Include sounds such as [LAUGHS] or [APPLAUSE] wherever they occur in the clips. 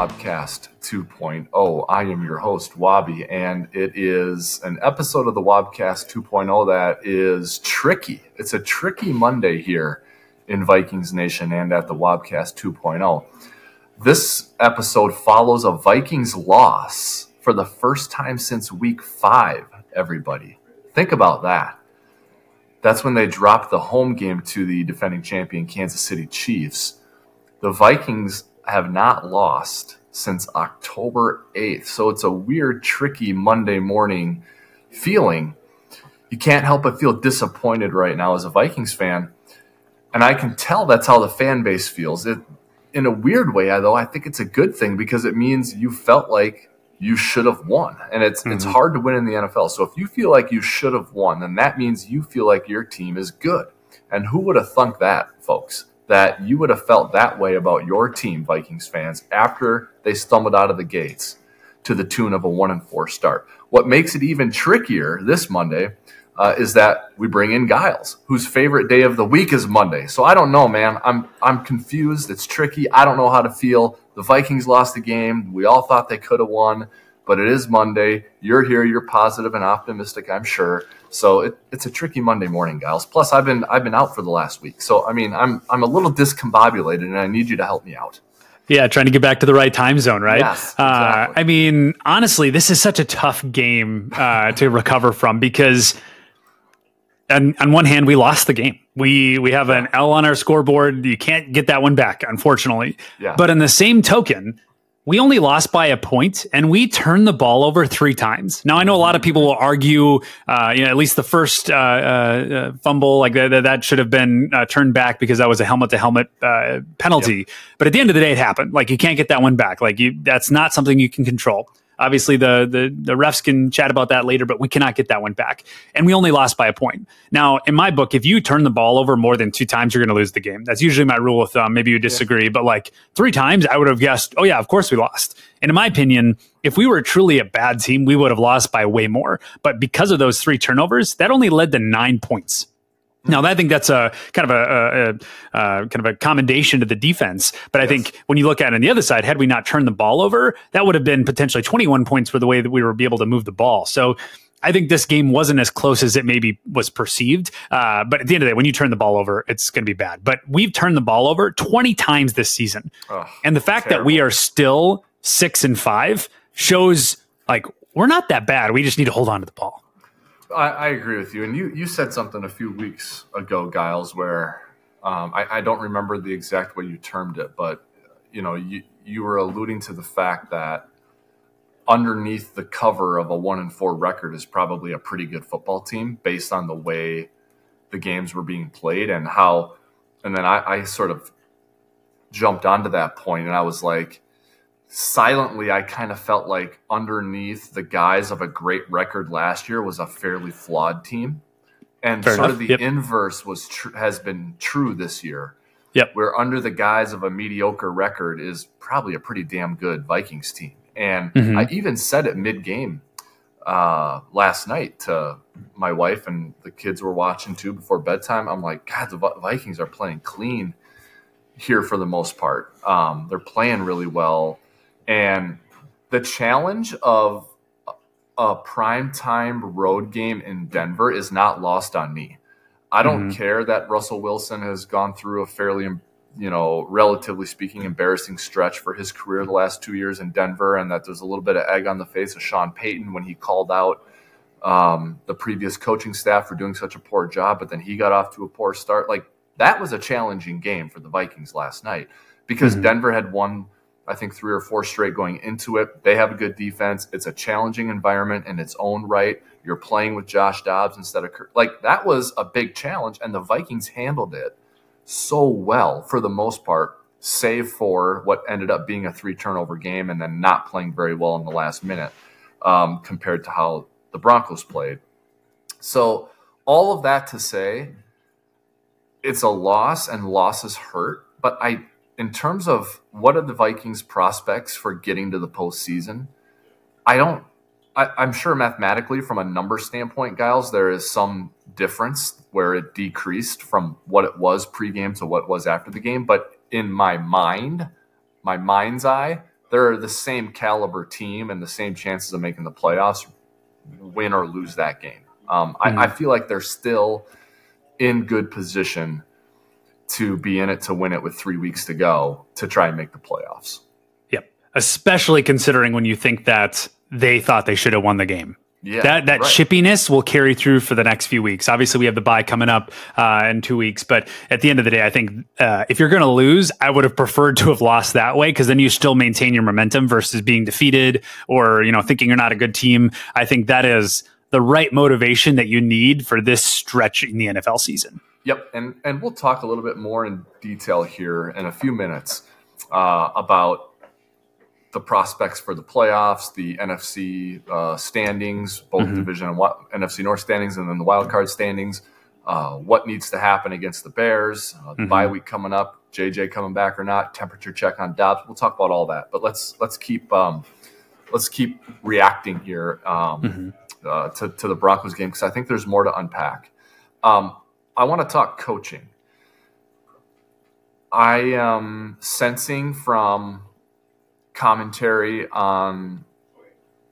Wobcast 2.0. I am your host, Wobby, and it is an episode of the Wobcast 2.0 that is tricky. It's a tricky Monday here in Vikings Nation and at the Wobcast 2.0. This episode follows a Vikings loss for the first time since week five, everybody. Think about that. That's when they dropped the home game to the defending champion Kansas City Chiefs. The Vikings have not lost since October 8th. So it's a weird, tricky Monday morning feeling. You can't help but feel disappointed right now as a Vikings fan. And I can tell that's how the fan base feels. It, in a weird way, though, I think it's a good thing because it means you felt like you should have won. And it's mm-hmm. it's hard to win in the NFL. So if you feel like you should have won, then that means you feel like your team is good. And who would have thunk that, folks? That you would have felt that way about your team, Vikings fans, after they stumbled out of the gates to the tune of a one and four start. What makes it even trickier this Monday uh, is that we bring in Giles, whose favorite day of the week is Monday. So I don't know, man. I'm I'm confused. It's tricky. I don't know how to feel. The Vikings lost the game. We all thought they could have won, but it is Monday. You're here. You're positive and optimistic, I'm sure. So it, it's a tricky Monday morning, Giles. Plus, I've been I've been out for the last week, so I mean, I'm I'm a little discombobulated, and I need you to help me out. Yeah, trying to get back to the right time zone, right? Yes, exactly. uh, I mean, honestly, this is such a tough game uh, [LAUGHS] to recover from because on, on one hand, we lost the game. We we have an L on our scoreboard. You can't get that one back, unfortunately. Yeah. But in the same token, we only lost by a point and we turned the ball over three times. Now I know a lot of people will argue, uh, you know, at least the first uh, uh, fumble like that, that should have been uh, turned back because that was a helmet to helmet uh, penalty. Yep. But at the end of the day, it happened. Like you can't get that one back. Like you, that's not something you can control. Obviously, the, the the refs can chat about that later, but we cannot get that one back. And we only lost by a point. Now, in my book, if you turn the ball over more than two times, you're going to lose the game. That's usually my rule of thumb. Maybe you disagree, yeah. but like three times, I would have guessed, oh yeah, of course we lost. And in my opinion, if we were truly a bad team, we would have lost by way more. But because of those three turnovers, that only led to nine points. Now, I think that's a kind of a, a, a, kind of a commendation to the defense. But I think when you look at it on the other side, had we not turned the ball over, that would have been potentially 21 points for the way that we were able to move the ball. So I think this game wasn't as close as it maybe was perceived. Uh, but at the end of the day, when you turn the ball over, it's going to be bad. But we've turned the ball over 20 times this season. Oh, and the fact terrible. that we are still six and five shows like we're not that bad. We just need to hold on to the ball. I, I, agree with you. And you, you said something a few weeks ago, Giles, where um, I, I, don't remember the exact way you termed it, but you know, you, you were alluding to the fact that underneath the cover of a one and four record is probably a pretty good football team based on the way the games were being played and how. And then I, I sort of jumped onto that point, and I was like silently, I kind of felt like underneath the guise of a great record last year was a fairly flawed team, and Fair sort enough. of the yep. inverse was tr- has been true this year. Yep. Where under the guise of a mediocre record is probably a pretty damn good Vikings team, and mm-hmm. I even said it mid game uh, last night to my wife and the kids were watching too before bedtime. I'm like, God, the Vikings are playing clean here for the most part. Um, they're playing really well and the challenge of a prime time road game in Denver is not lost on me. I don't mm-hmm. care that Russell Wilson has gone through a fairly, you know, relatively speaking, embarrassing stretch for his career the last two years in Denver, and that there's a little bit of egg on the face of Sean Payton when he called out um, the previous coaching staff for doing such a poor job, but then he got off to a poor start. Like that was a challenging game for the Vikings last night because mm-hmm. Denver had won – I think three or four straight going into it. They have a good defense. It's a challenging environment in its own right. You're playing with Josh Dobbs instead of Kirk. Like that was a big challenge, and the Vikings handled it so well for the most part, save for what ended up being a three turnover game and then not playing very well in the last minute um, compared to how the Broncos played. So, all of that to say, it's a loss and losses hurt, but I in terms of what are the Vikings' prospects for getting to the postseason, I don't. I, I'm sure mathematically, from a number standpoint, Giles, there is some difference where it decreased from what it was pregame to what it was after the game. But in my mind, my mind's eye, they're the same caliber team and the same chances of making the playoffs, win or lose that game. Um, mm-hmm. I, I feel like they're still in good position to be in it to win it with three weeks to go to try and make the playoffs. Yep. Especially considering when you think that they thought they should have won the game. Yeah, that that right. chippiness will carry through for the next few weeks. Obviously, we have the bye coming up uh, in two weeks, but at the end of the day, I think uh, if you're going to lose, I would have preferred to have lost that way because then you still maintain your momentum versus being defeated or you know thinking you're not a good team. I think that is the right motivation that you need for this stretch in the NFL season. Yep, and and we'll talk a little bit more in detail here in a few minutes uh, about the prospects for the playoffs, the NFC uh, standings, both mm-hmm. division and NFC North standings, and then the wild card standings. Uh, what needs to happen against the Bears? Uh, the mm-hmm. bye week coming up. JJ coming back or not? Temperature check on Dobbs. We'll talk about all that, but let's let's keep um, let's keep reacting here um, mm-hmm. Uh, to to the Broncos game because I think there's more to unpack. Um, I want to talk coaching. I am sensing from commentary on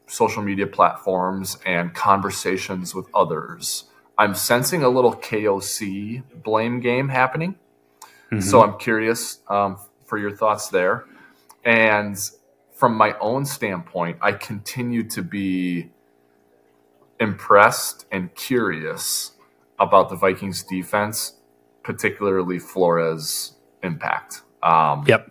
social media platforms and conversations with others. I'm sensing a little KOC blame game happening. Mm-hmm. So I'm curious um, for your thoughts there. And from my own standpoint, I continue to be impressed and curious about the Vikings defense, particularly Flores' impact. Um, yep.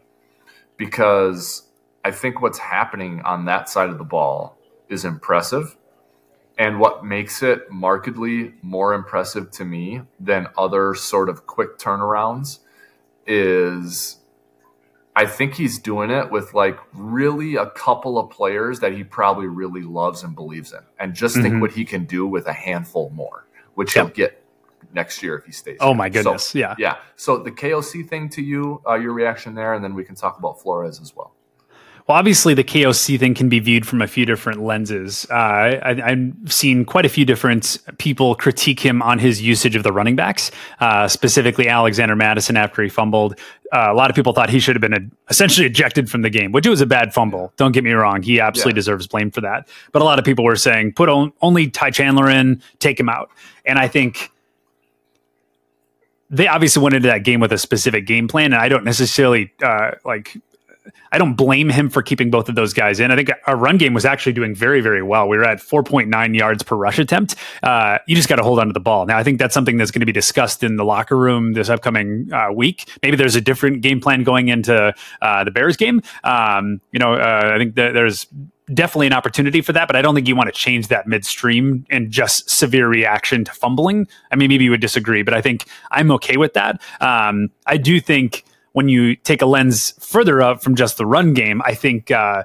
Because I think what's happening on that side of the ball is impressive. And what makes it markedly more impressive to me than other sort of quick turnarounds is I think he's doing it with like really a couple of players that he probably really loves and believes in. And just mm-hmm. think what he can do with a handful more, which yep. he'll get next year if he stays. Oh my goodness. So, yeah. Yeah. So the KOC thing to you, uh, your reaction there, and then we can talk about Flores as well. Well, obviously, the KOC thing can be viewed from a few different lenses. Uh, I, have seen quite a few different people critique him on his usage of the running backs, uh, specifically Alexander Mattison after he fumbled. Uh, a lot of people thought he should have been a, essentially ejected from the game, which was a bad fumble. Don't get me wrong; he absolutely yeah. deserves blame for that. But a lot of people were saying, put on, only Ty Chandler in, take him out. And I think they obviously went into that game with a specific game plan, and I don't necessarily uh, like I don't blame him for keeping both of those guys in. I think our run game was actually doing very, very well. We were at 4.9 yards per rush attempt. Uh, you just got to hold on to the ball. Now, I think that's something that's going to be discussed in the locker room this upcoming uh, week. Maybe there's a different game plan going into uh, the Bears game. Um, you know, uh, I think th- there's definitely an opportunity for that, but I don't think you want to change that midstream and just severe reaction to fumbling. I mean, maybe you would disagree, but I think I'm okay with that. Um, I do think when you take a lens further up from just the run game, I think uh,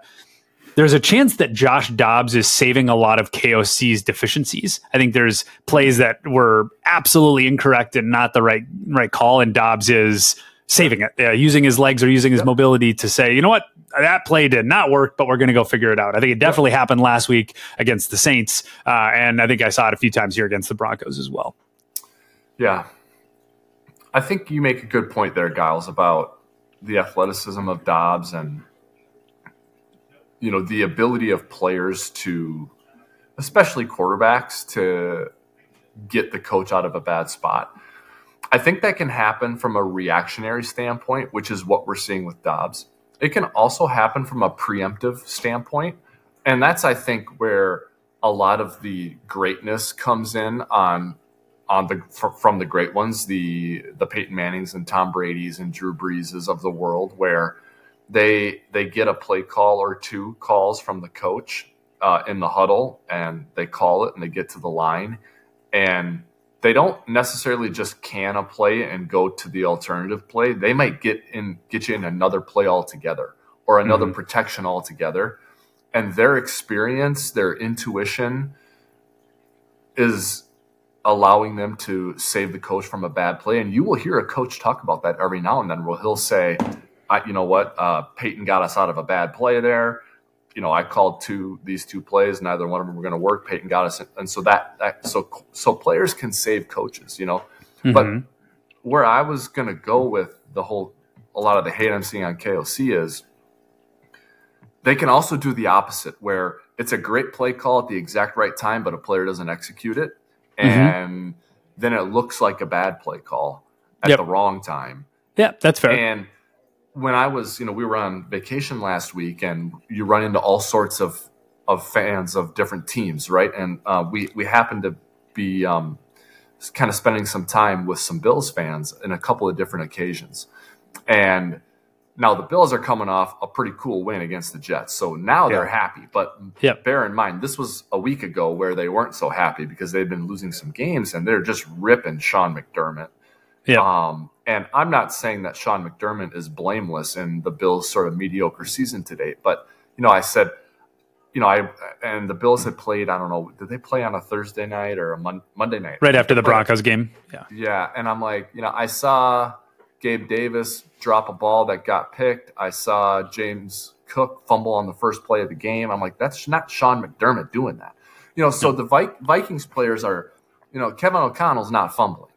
there's a chance that Josh Dobbs is saving a lot of KOC's deficiencies. I think there's plays that were absolutely incorrect and not the right right call, and Dobbs is saving it, uh, using his legs or using his yep. mobility to say, you know what, that play did not work, but we're going to go figure it out. I think it definitely yep. happened last week against the Saints, uh, and I think I saw it a few times here against the Broncos as well. Yeah, I think you make a good point there, Giles, about the athleticism of Dobbs and you know the ability of players to, especially quarterbacks, to get the coach out of a bad spot. I think that can happen from a reactionary standpoint, which is what we're seeing with Dobbs. It can also happen from a preemptive standpoint. And that's, I think, where a lot of the greatness comes in on on the from the great ones, the the Peyton Mannings and Tom Brady's and Drew Breeses of the world, where they they get a play call or two calls from the coach uh, in the huddle, and they call it, and they get to the line, and they don't necessarily just can a play and go to the alternative play. They might get in get you in another play altogether or another mm-hmm. protection altogether, and their experience, their intuition is allowing them to save the coach from a bad play. And you will hear a coach talk about that every now and then, where he'll say, you know what, uh, Peyton got us out of a bad play there. You know, I called two these two plays, neither one of them were going to work. Peyton got us, and so that that so so players can save coaches, you know. Mm-hmm. But where I was going to go with the whole a lot of the hate I'm seeing on KOC is they can also do the opposite, where it's a great play call at the exact right time, but a player doesn't execute it. And mm-hmm. then it looks like a bad play call at yep. the wrong time. Yeah, that's fair. And when I was, you know, we were on vacation last week, and you run into all sorts of of fans of different teams, right? And uh, we we happened to be um, kind of spending some time with some Bills fans in a couple of different occasions, and now the Bills are coming off a pretty cool win against the Jets, so now yeah. they're happy. But yep. bear in mind, this was a week ago where they weren't so happy because they've been losing some games, and they're just ripping Sean McDermott. Yeah. Um, and I'm not saying that Sean McDermott is blameless in the Bills' sort of mediocre season to date, but you know, I said, you know, I and the Bills had played. I don't know, did they play on a Thursday night or a mon- Monday night? Right after the Broncos game. Yeah. Yeah, and I'm like, you know, I saw Gabe Davis drop a ball that got picked. I saw James Cook fumble on the first play of the game. I'm like, that's not Sean McDermott doing that. You know, so the Vikings players are, you know, Kevin O'Connell's not fumbling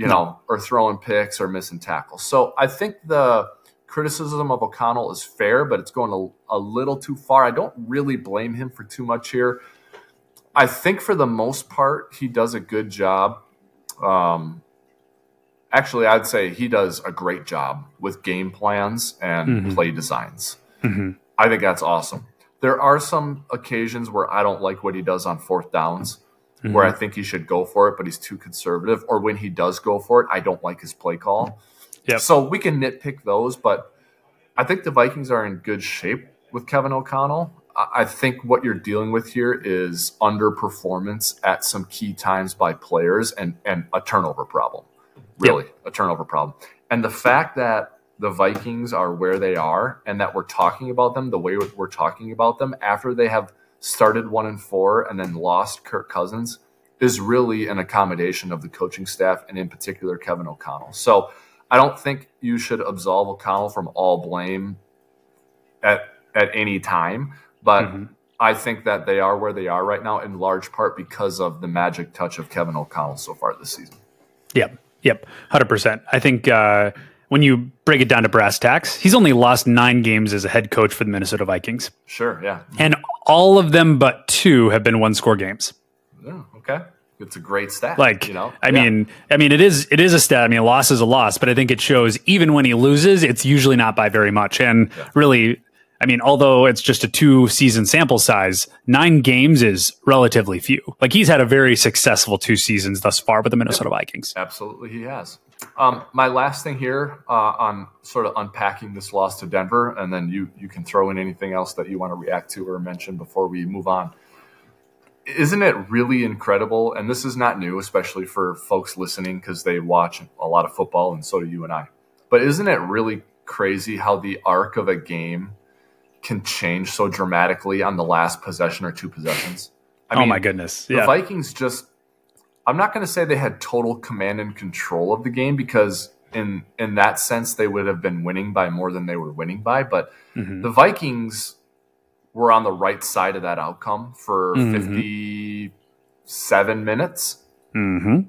you no. know, or throwing picks or missing tackles. So I think the criticism of O'Connell is fair, but it's going a, a little too far. I don't really blame him for too much here. I think for the most part, he does a good job. Um, actually, I'd say he does a great job with game plans and mm-hmm. play designs. Mm-hmm. I think that's awesome. There are some occasions where I don't like what he does on fourth downs mm-hmm. where I think he should go for it, but he's too conservative. Or when he does go for it, I don't like his play call. Yeah. So we can nitpick those, but I think the Vikings are in good shape with Kevin O'Connell. I think what you're dealing with here is underperformance at some key times by players and, and a turnover problem. Really, yep. a turnover problem. And the fact that the Vikings are where they are and that we're talking about them the way we're talking about them after they have started one and four and then lost Kirk Cousins is really an accommodation of the coaching staff and in particular Kevin O'Connell. So I don't think you should absolve O'Connell from all blame at at any time, but mm-hmm. I think that they are where they are right now in large part because of the magic touch of Kevin O'Connell so far this season. Yep. Yep. 100%. I think uh, when you break it down to brass tacks, he's only lost nine games as a head coach for the Minnesota Vikings. Sure, yeah. And all of them but two have been one score games. Yeah, okay. It's a great stat. Like, you know, I yeah. mean, I mean, it is, it is a stat. I mean, a loss is a loss, but I think it shows even when he loses, it's usually not by very much. And yeah. really, I mean, although it's just a two season sample size, nine games is relatively few. Like he's had a very successful two seasons thus far with the Minnesota Vikings. Absolutely, he has. Um, my last thing here uh, on sort of unpacking this loss to Denver, and then you you can throw in anything else that you want to react to or mention before we move on. Isn't it really incredible? And this is not new, especially for folks listening because they watch a lot of football, and so do you and I. But isn't it really crazy how the arc of a game can change so dramatically on the last possession or two possessions? I mean, oh my goodness! Yeah. The Vikings just I'm not going to say they had total command and control of the game because in in that sense they would have been winning by more than they were winning by, but mm-hmm. the Vikings were on the right side of that outcome for mm-hmm. 57 minutes. Mm-hmm.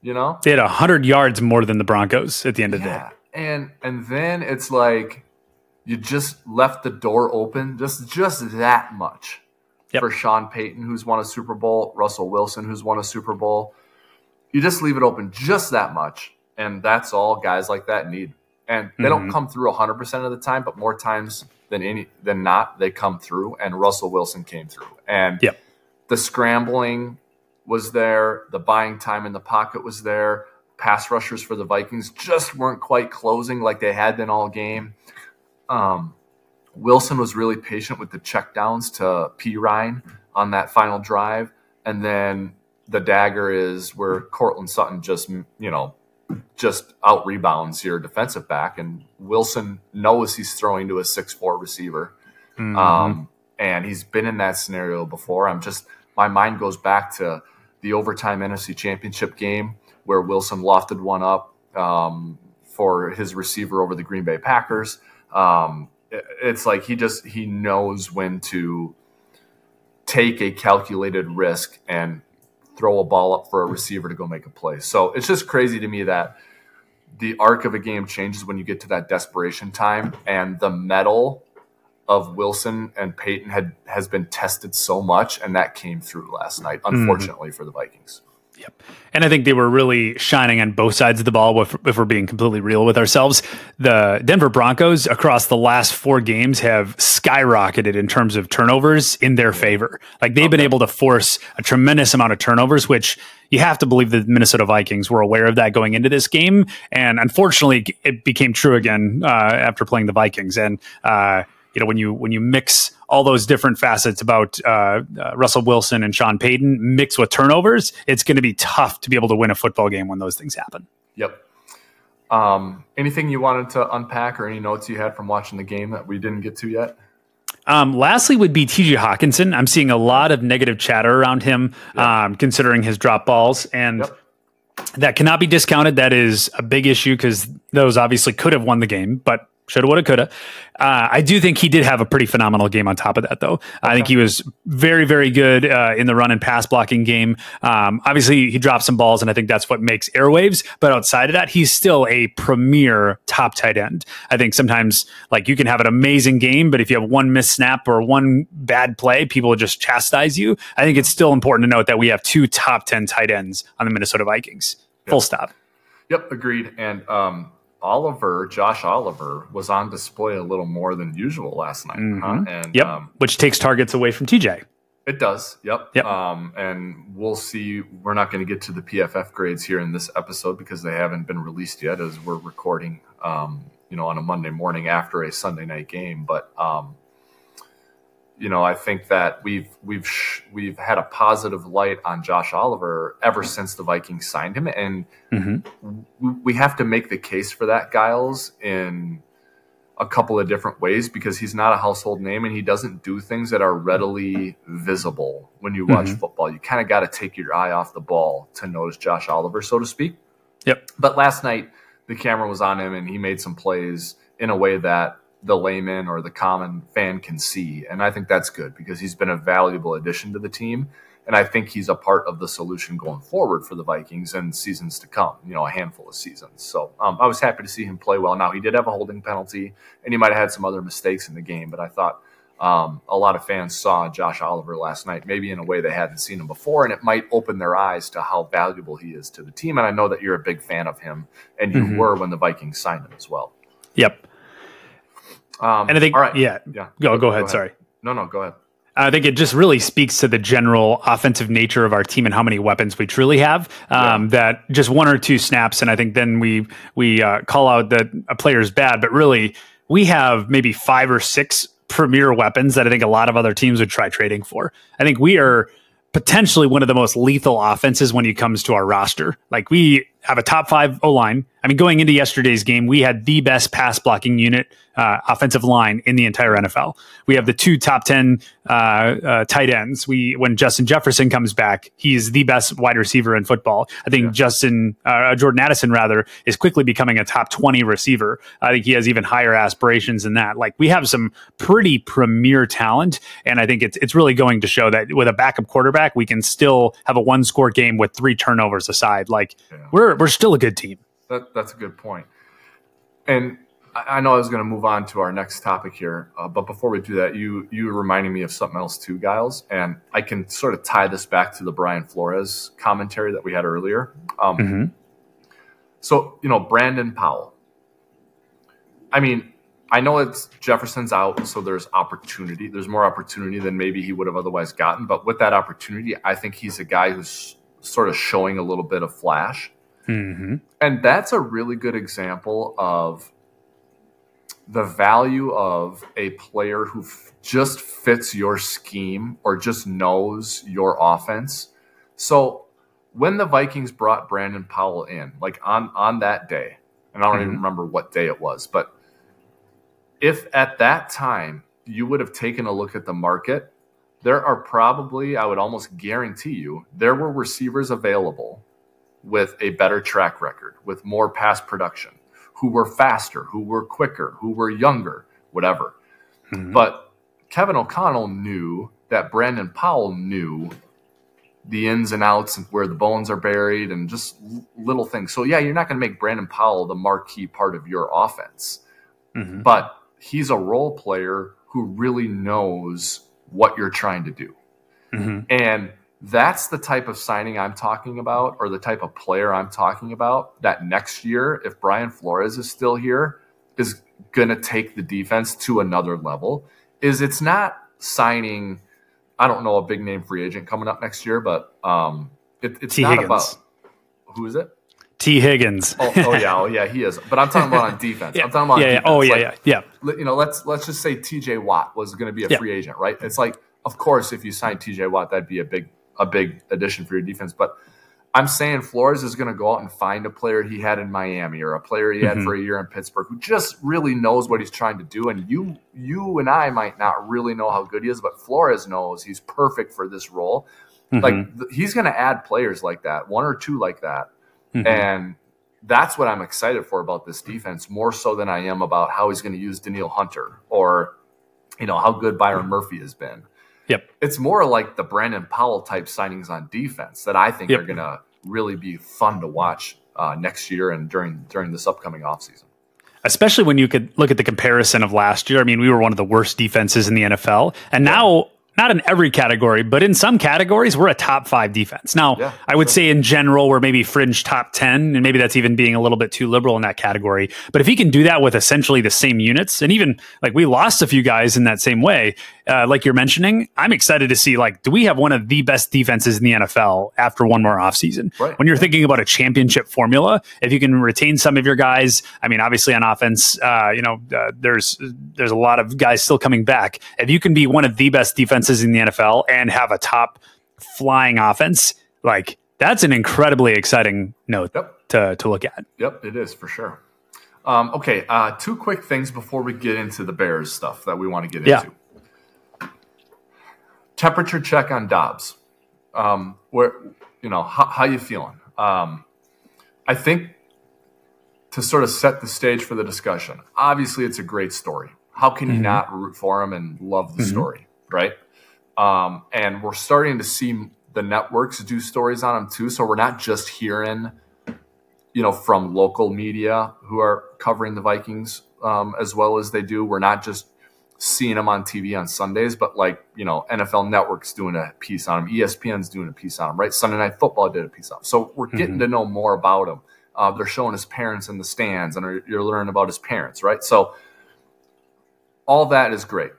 You know, they had hundred yards more than the Broncos at the end of the day. And and then it's like you just left the door open just just that much yep. for Sean Payton, who's won a Super Bowl, Russell Wilson, who's won a Super Bowl. You just leave it open just that much, and that's all guys like that need. And they mm-hmm. don't come through 100% of the time, but more times than any than not, they come through. And Russell Wilson came through, and yep. the scrambling was there, the buying time in the pocket was there. Pass rushers for the Vikings just weren't quite closing like they had been all game. Um, Wilson was really patient with the checkdowns to Perine on that final drive. And then the dagger is where Courtland Sutton just, you know, just out rebounds your defensive back. And Wilson knows he's throwing to a six-four receiver. Mm-hmm. Um, and he's been in that scenario before. I'm just, my mind goes back to the overtime NFC championship game where Wilson lofted one up um, for his receiver over the Green Bay Packers. Um, it's like he just he knows when to take a calculated risk and throw a ball up for a receiver to go make a play. So it's just crazy to me that the arc of a game changes when you get to that desperation time and the mettle of Wilson and Peyton had has been tested so much, and that came through last night, mm-hmm. unfortunately mm. for the Vikings. Yep. And I think they were really shining on both sides of the ball if, if, we're being completely real with ourselves. The Denver Broncos across the last four games have skyrocketed in terms of turnovers in their favor. Like they've okay. been able to force a tremendous amount of turnovers, which you have to believe the Minnesota Vikings were aware of that going into this game. And unfortunately, it became true again uh, after playing the Vikings. And, uh, you know when you when you mix all those different facets about uh, uh, Russell Wilson and Sean Payton mixed with turnovers, it's going to be tough to be able to win a football game when those things happen. Yep. Um, anything you wanted to unpack or any notes you had from watching the game that we didn't get to yet? Um, lastly, would be TJ Hockenson. I'm seeing a lot of negative chatter around him, yep. um, considering his drop balls, and yep. that cannot be discounted. That is a big issue because those obviously could have won the game, but shoulda, woulda, coulda. Uh, I do think he did have a pretty phenomenal game on top of that, though. Okay. I think he was very, very good uh, in the run and pass blocking game. Um, obviously, he dropped some balls, and I think that's what makes airwaves. But outside of that, he's still a premier top tight end. I think sometimes, like, you can have an amazing game, but if you have one missed snap or one bad play, people will just chastise you. I think it's still important to note that we have two top 10 tight ends on the Minnesota Vikings. Yep. Full stop. Yep, agreed. And, um, Oliver, Josh Oliver, was on display a little more than usual last night. Mm-hmm. Huh? And yep, um, which takes targets away from TJ. It does. Yep. Yep. Um, and we'll see. We're not going to get to the PFF grades here in this episode because they haven't been released yet, as we're recording. Um, you know, on a Monday morning after a Sunday night game, but um, you know, I think that we've we've we've had a positive light on Josh Oliver ever since the Vikings signed him, and mm-hmm. we have to make the case for that, Giles, in a couple of different ways because he's not a household name and he doesn't do things that are readily visible when you watch mm-hmm. football. You kind of got to take your eye off the ball to notice Josh Oliver, so to speak. Yep. But last night the camera was on him and he made some plays in a way that the layman or the common fan can see. And I think that's good because he's been a valuable addition to the team. And I think he's a part of the solution going forward for the Vikings and seasons to come, you know, a handful of seasons. So um, I was happy to see him play well. Now, he did have a holding penalty and he might have had some other mistakes in the game, but I thought um, a lot of fans saw Josh Oliver last night, maybe in a way they hadn't seen him before, and it might open their eyes to how valuable he is to the team. And I know that you're a big fan of him, and you mm-hmm. were when the Vikings signed him as well. Yep. Um, and I think, yeah, yeah. Go, go, ahead. ahead. Sorry. No, no, go ahead. I think it just really speaks to the general offensive nature of our team and how many weapons we truly have. Um, yeah. That just one or two snaps, and I think then we we uh, call out that a player is bad, but really we have maybe five or six premier weapons that I think a lot of other teams would try trading for. I think we are potentially one of the most lethal offenses when it comes to our roster. Like we have a top five O line. I mean, going into yesterday's game, we had the best pass blocking unit uh, offensive line in the entire NFL. We have the two top ten uh, uh, tight ends. We when Justin Jefferson comes back, he's the best wide receiver in football. I think yeah. Justin uh, Jordan Addison rather is quickly becoming a top twenty receiver. I think he has even higher aspirations than that. Like we have some pretty premier talent, and I think it's it's really going to show that with a backup quarterback, we can still have a one score game with three turnovers aside. Like yeah. we're we're still a good team. That, that's a good point. And I know I was going to move on to our next topic here, uh, but before we do that, you you reminding me of something else too, Giles, and I can sort of tie this back to the Brian Flores commentary that we had earlier. Um, mm-hmm. So you know, Brandon Powell. I mean, I know it's Jefferson's out, so there's opportunity. There's more opportunity than maybe he would have otherwise gotten, but with that opportunity, I think he's a guy who's sort of showing a little bit of flash. Mm-hmm. And that's a really good example of the value of a player who f- just fits your scheme or just knows your offense. So when the Vikings brought Brandon Powell in, like on on that day, and I don't mm-hmm. even remember what day it was, but if at that time you would have taken a look at the market, there are probably, I would almost guarantee you, there were receivers available with a better track record, with more past production, who were faster, who were quicker, who were younger, whatever. Mm-hmm. But Kevin O'Connell knew that Brandon Powell knew the ins and outs and where the bones are buried and just little things. So yeah, you're not going to make Brandon Powell the marquee part of your offense. Mm-hmm. But he's a role player who really knows what you're trying to do. Mm-hmm. And that's the type of signing I'm talking about, or the type of player I'm talking about that next year, if Brian Flores is still here, is going to take the defense to another level. Is it's not signing, I don't know, a big name free agent coming up next year, but um, it, it's T. not Higgins. about who is it? Tee Higgins. oh, oh, yeah, oh yeah, he is. But I'm talking about on [LAUGHS] defense. yeah. I'm talking about yeah, yeah. Oh yeah, like, yeah, yeah. You know, let's let's just say T.J. Watt was going to be a free agent, right? It's like, of course, if you sign T.J. Watt, that'd be a big a big addition for your defense. But I'm saying Flores is going to go out and find a player he had in Miami or a player he had mm-hmm. for a year in Pittsburgh who just really knows what he's trying to do. And you, you and I might not really know how good he is, but Flores knows he's perfect for this role. Mm-hmm. Like he's going to add players like that, one or two like that, mm-hmm. and that's what I'm excited for about this defense more so than I am about how he's going to use Danielle Hunter or you know how good Byron Murphy has been. Yep. It's more like the Brandon Powell type signings on defense that I think yep. are going to really be fun to watch uh, next year and during during this upcoming offseason. Especially when you could look at the comparison of last year. I mean, we were one of the worst defenses in the NFL, and now not in every category, but in some categories, we're a top five defense. Now, yeah, I would sure. say in general, we're maybe fringe top 10, and maybe that's even being a little bit too liberal in that category. But if he can do that with essentially the same units, and even like we lost a few guys in that same way, uh, like you're mentioning, I'm excited to see like, do we have one of the best defenses in the NFL after one more offseason? Right. When you're thinking about a championship formula, if you can retain some of your guys, I mean, obviously on offense, uh, you know, uh, there's there's a lot of guys still coming back. If you can be one of the best defenses in the NFL and have a top flying offense, like that's an incredibly exciting note yep. to to look at. Yep, it is for sure. Um, okay, uh, two quick things before we get into the Bears stuff that we want to get yeah. into temperature check on Dobbs. Um, where you know how, how you feeling? Um, I think to sort of set the stage for the discussion. Obviously, it's a great story. How can mm-hmm. you not root for him and love the mm-hmm. story, right? Um, and we're starting to see the networks do stories on him too. So we're not just hearing, you know, from local media who are covering the Vikings um, as well as they do. We're not just seeing him on TV on Sundays, but like, you know, NFL Network's doing a piece on him, ESPN's doing a piece on him, right? Sunday Night Football did a piece on him. So we're getting mm-hmm. to know more about him. Uh, they're showing his parents in the stands and you're learning about his parents, right? So all that is great.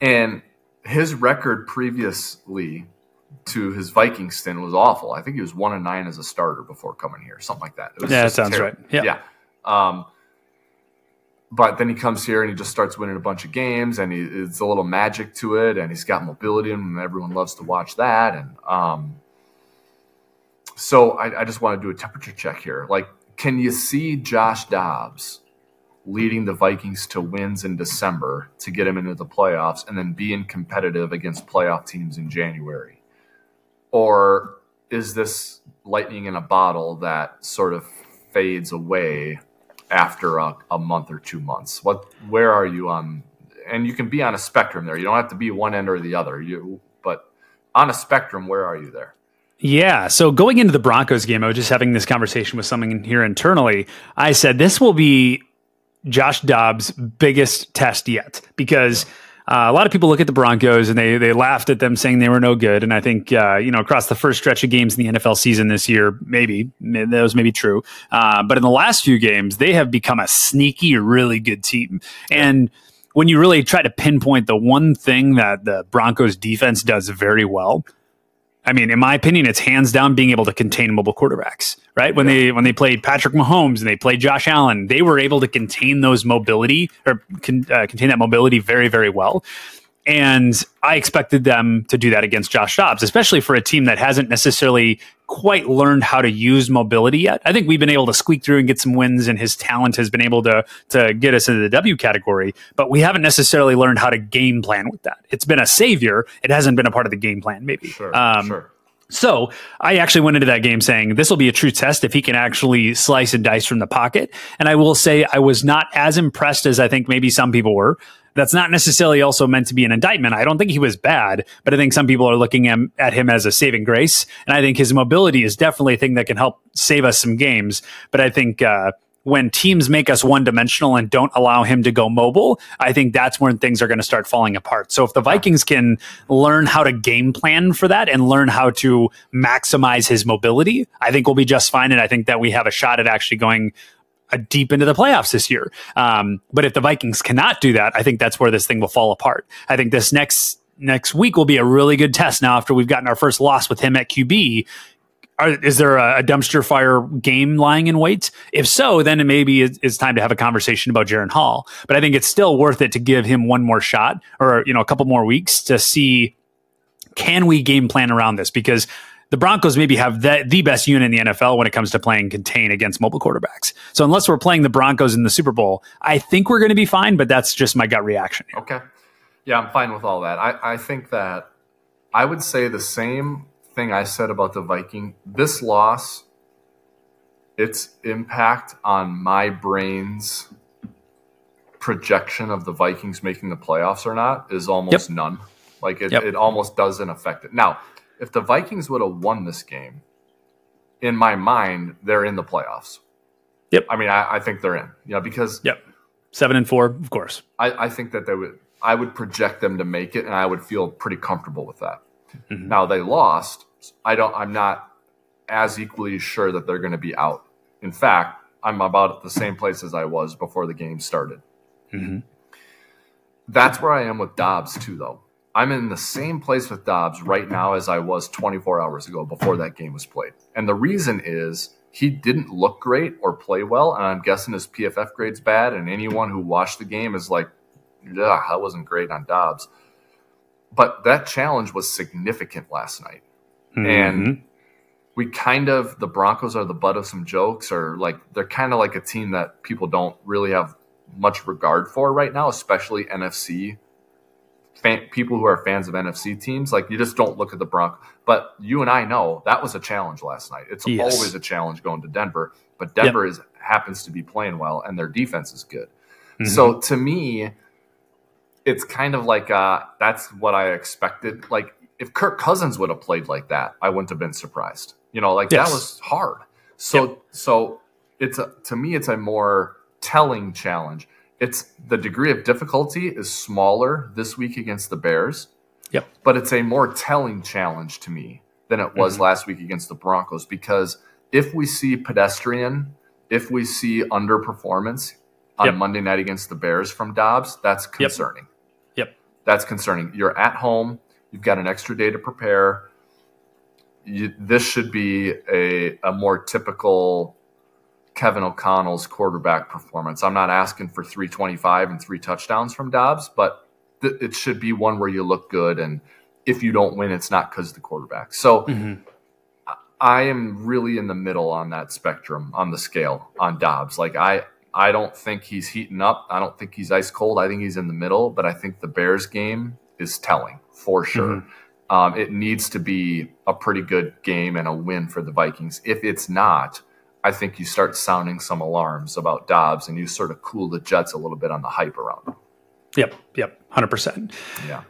And his record previously to his Viking stint was awful. I think he was one and nine as a starter before coming here, something like that. yeah, that sounds terrible. right. Yeah. yeah. Um, but then he comes here and he just starts winning a bunch of games and he, it's a little magic to it and he's got mobility and everyone loves to watch that and um, so I, I, just want to do a temperature check here like can you see josh dobbs leading the vikings to wins in december to get him into the playoffs and then being competitive against playoff teams in january or is this lightning in a bottle that sort of fades away after a, a month or two months? What where are you on? And you can be on a spectrum there. You don't have to be one end or the other. You but on a spectrum, where are you there? Yeah. So going into the Broncos game, I was just having this conversation with someone here internally. I said this will be Josh Dobbs' biggest test yet because. Uh, a lot of people look at the Broncos and they they laughed at them saying they were no good. And I think uh, you know across the first stretch of games in the NFL season this year, maybe that was maybe true. Uh, but in the last few games, they have become a sneaky, really good team. And when you really try to pinpoint the one thing that the Broncos defense does very well, I mean, in my opinion, it's hands down being able to contain mobile quarterbacks. Right when yeah. they when they played Patrick Mahomes and they played Josh Allen, they were able to contain those mobility or con, uh, contain that mobility very very well. And I expected them to do that against Josh Dobbs, especially for a team that hasn't necessarily quite learned how to use mobility yet. I think we've been able to squeak through and get some wins, and his talent has been able to to get us into the W category. But we haven't necessarily learned how to game plan with that. It's been a savior. It hasn't been a part of the game plan, maybe. Sure, um, sure. So I actually went into that game saying this will be a true test if he can actually slice and dice from the pocket. And I will say I was not as impressed as I think maybe some people were that's not necessarily also meant to be an indictment. I don't think he was bad, but I think some people are looking at him as a saving grace. And I think his mobility is definitely a thing that can help save us some games. But I think, uh, when teams make us one dimensional and don't allow him to go mobile, I think that's when things are going to start falling apart. So if the Vikings can learn how to game plan for that and learn how to maximize his mobility, I think we'll be just fine. And I think that we have a shot at actually going deep into the playoffs this year. Um, but if the Vikings cannot do that, I think that's where this thing will fall apart. I think this next next week will be a really good test. Now, after we've gotten our first loss with him at QB, are, is there a, a, dumpster fire game lying in wait? If so, then it maybe it's, it's time to have a conversation about Jaren Hall. But I think it's still worth it to give him one more shot or you know a couple more weeks to see can we game plan around this because the Broncos maybe have the, the best unit in the NFL when it comes to playing contain against mobile quarterbacks. So unless we're playing the Broncos in the Super Bowl, I think we're going to be fine. But that's just my gut reaction. Here. Okay, yeah, I'm fine with all that. I, I think that I would say the same thing I said about the Viking. This loss, its impact on my brain's projection of the Vikings making the playoffs or not is almost yep. none. Like it, yep. it almost doesn't affect it. Now, if the Vikings would have won this game, in my mind, they're in the playoffs. Yep. I mean, I, I think they're in. Know, because yep, seven and four, of course. I, I think that they would. I would project them to make it, and I would feel pretty comfortable with that. Mm-hmm. Now they lost. I don't. I'm not as equally sure that they're going to be out. In fact, I'm about at the same place as I was before the game started. Mm-hmm. That's where I am with Dobbs too, though. I'm in the same place with Dobbs right now as I was 24 hours ago before that game was played. And the reason is he didn't look great or play well, and I'm guessing his PFF grade's bad. And anyone who watched the game is like, yeah, that wasn't great on Dobbs. But that challenge was significant last night. Mm-hmm. And we kind of, the Broncos are the butt of some jokes, or like they're kind of like a team that people don't really have much regard for right now, especially NFC fan, people who are fans of NFC teams. Like you just don't look at the Broncos. But you and I know that was a challenge last night. It's yes. always a challenge going to Denver, but Denver yep. is happens to be playing well and their defense is good. Mm-hmm. So to me, it's kind of like uh, that's what I expected. Like if Kirk Cousins would have played like that, I wouldn't have been surprised. You know, like yes. that was hard. So yep. so it's a, to me it's a more telling challenge. It's the degree of difficulty is smaller this week against the Bears. Yep. But it's a more telling challenge to me than it was mm-hmm. last week against the Broncos because if we see pedestrian, if we see underperformance on yep. Monday night against the Bears from Dobbs, that's concerning. Yep. yep. That's concerning. You're at home, you've got an extra day to prepare. You, this should be a, a more typical Kevin O'Connell's quarterback performance. I'm not asking for 325 and three touchdowns from Dobbs, but th- it should be one where you look good. And if you don't win, it's not because the quarterback. So mm-hmm. I am really in the middle on that spectrum, on the scale, on Dobbs. Like I, I don't think he's heating up. I don't think he's ice cold. I think he's in the middle. But I think the Bears game is telling for sure. Mm-hmm. Um, it needs to be a pretty good game and a win for the Vikings. If it's not, I think you start sounding some alarms about Dobbs and you sort of cool the Jets a little bit on the hype around them. Yep, yep, hundred percent. Yeah.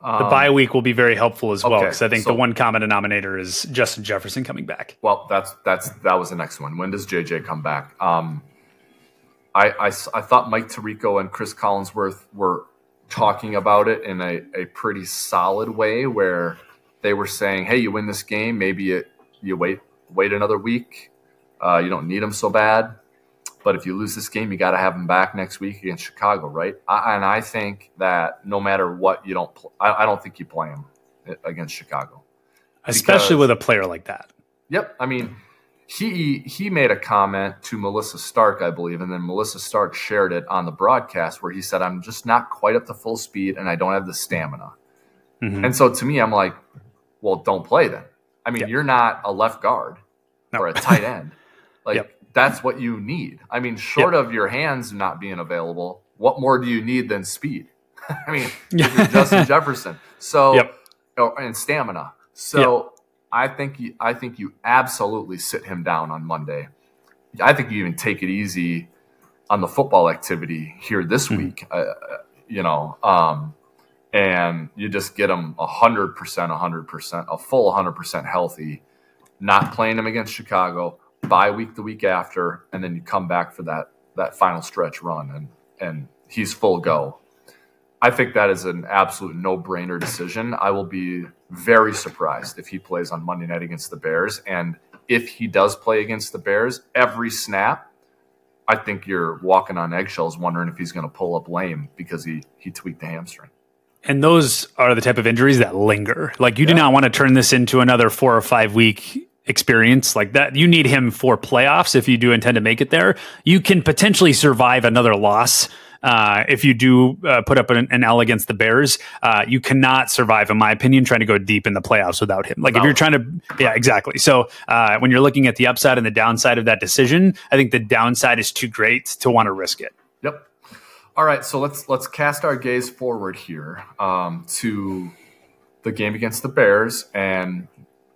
Um, the bye week will be very helpful as well because I think so, the one common denominator is Justin Jefferson coming back. Well, that's that's that was the next one. When does JJ come back? Um, I, I, I thought Mike Tirico and Chris Collinsworth were talking about it in a, a pretty solid way where they were saying, "Hey, you win this game, maybe it, you wait wait another week. Uh, you don't need him so bad. But if you lose this game, you got to have him back next week against Chicago, right? I, and I think that no matter what, you don't. Pl- I, I, don't think you play him against Chicago, especially because, with a player like that. Yep. I mean, he he made a comment to Melissa Stark, I believe, and then Melissa Stark shared it on the broadcast where he said, "I'm just not quite up to full speed, and I don't have the stamina." Mm-hmm. And so to me, I'm like, "Well, don't play then." I mean, yep. you're not a left guard no. or a tight end. [LAUGHS] Like yep. that's what you need. I mean, short yep. of your hands not being available, what more do you need than speed? [LAUGHS] I mean, [LAUGHS] Justin Jefferson. So oh, and stamina. So I think you, I think you absolutely sit him down on Monday. I think you even take it easy on the football activity here this mm-hmm. week. Uh, uh you know, um, and you just get them 100%, 100%, a full 100% healthy, not playing them against Chicago, bye week the week after, and then you come back for that that final stretch run, and and he's full go. I think that is an absolute no brainer decision. I will be very surprised if he plays on Monday night against the Bears. And if he does play against the Bears, every snap, I think you're walking on eggshells wondering if he's going to pull up lame because he, he tweaked the hamstring. And those are the type of injuries that linger. Like you yeah. do not want to turn this into another four or five week experience like that. You need him for playoffs if you do intend to make it there. You can potentially survive another loss uh, if you do uh, put up an, an, L against the Bears, uh, you cannot survive, in my opinion, trying to go deep in the playoffs without him. Like if you're trying to, yeah, exactly. So uh, when you're looking at the upside and the downside of that decision, I think the downside is too great to want to risk it. Yep. All right, so let's let's cast our gaze forward here um, to the game against the Bears and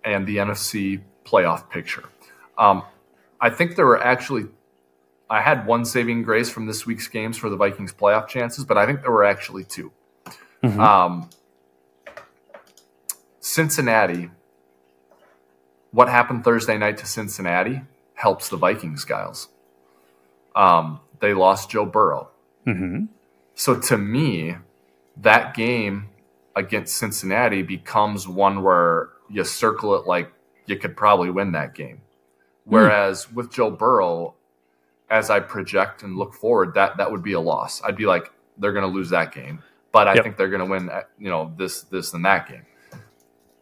and the NFC playoff picture. Um, I think there were actually I had one saving grace from this week's games for the Vikings playoff chances, but I think there were actually 2 mm-hmm. um, Cincinnati, what happened Thursday night to Cincinnati helps the Vikings, guys. Um, they lost Joe Burrow. Mm-hmm. So to me, that game against Cincinnati becomes one where you circle it like you could probably win that game. Hmm. Whereas mm. with Joe Burrow, as I project and look forward, that that would be a loss. I'd be like, they're going to lose that game, but I yep. think they're going to win. You know, this this and that game.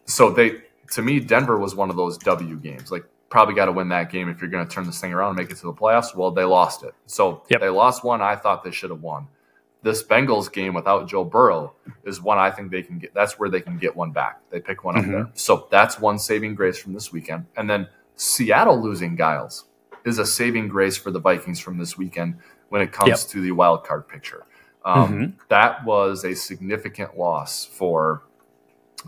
So they, to me, Denver was one of those W games. Like, probably got to win that game if you're going to turn this thing around and make it to the playoffs. Well, they lost it. So yep. they lost one. I thought they should have won. This Bengals game without Joe Burrow is one I think they can get. That's where they can get one back. They pick one mm-hmm. up there. So that's one saving grace from this weekend. And then Seattle losing Giles is a saving grace for the Vikings from this weekend when it comes yep. to the wild card picture. Um, mm-hmm. That was a significant loss for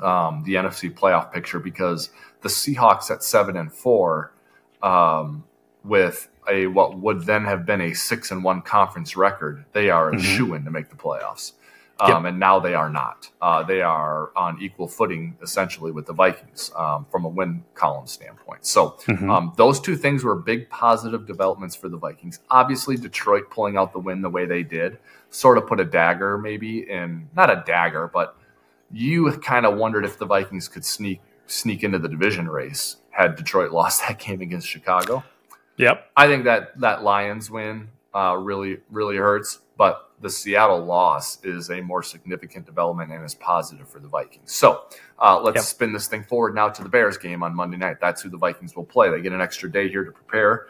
um, the NFC playoff picture because the Seahawks at seven and four, um, with a what would then have been a six and one conference record, they are a mm-hmm. shoe in to make the playoffs. Um, yep. And now they are not. Uh, they are on equal footing essentially with the Vikings um, from a win column standpoint. So mm-hmm. um, those two things were big positive developments for the Vikings. Obviously, Detroit pulling out the win the way they did sort of put a dagger maybe in not a dagger, but you kind of wondered if the Vikings could sneak sneak into the division race had Detroit [LAUGHS] lost that game against Chicago. Yep. I think that that Lions win uh, really really hurts, but the Seattle loss is a more significant development and is positive for the Vikings. So uh, let's yep. spin this thing forward now to the Bears game on Monday night. That's who the Vikings will play. They get an extra day here to prepare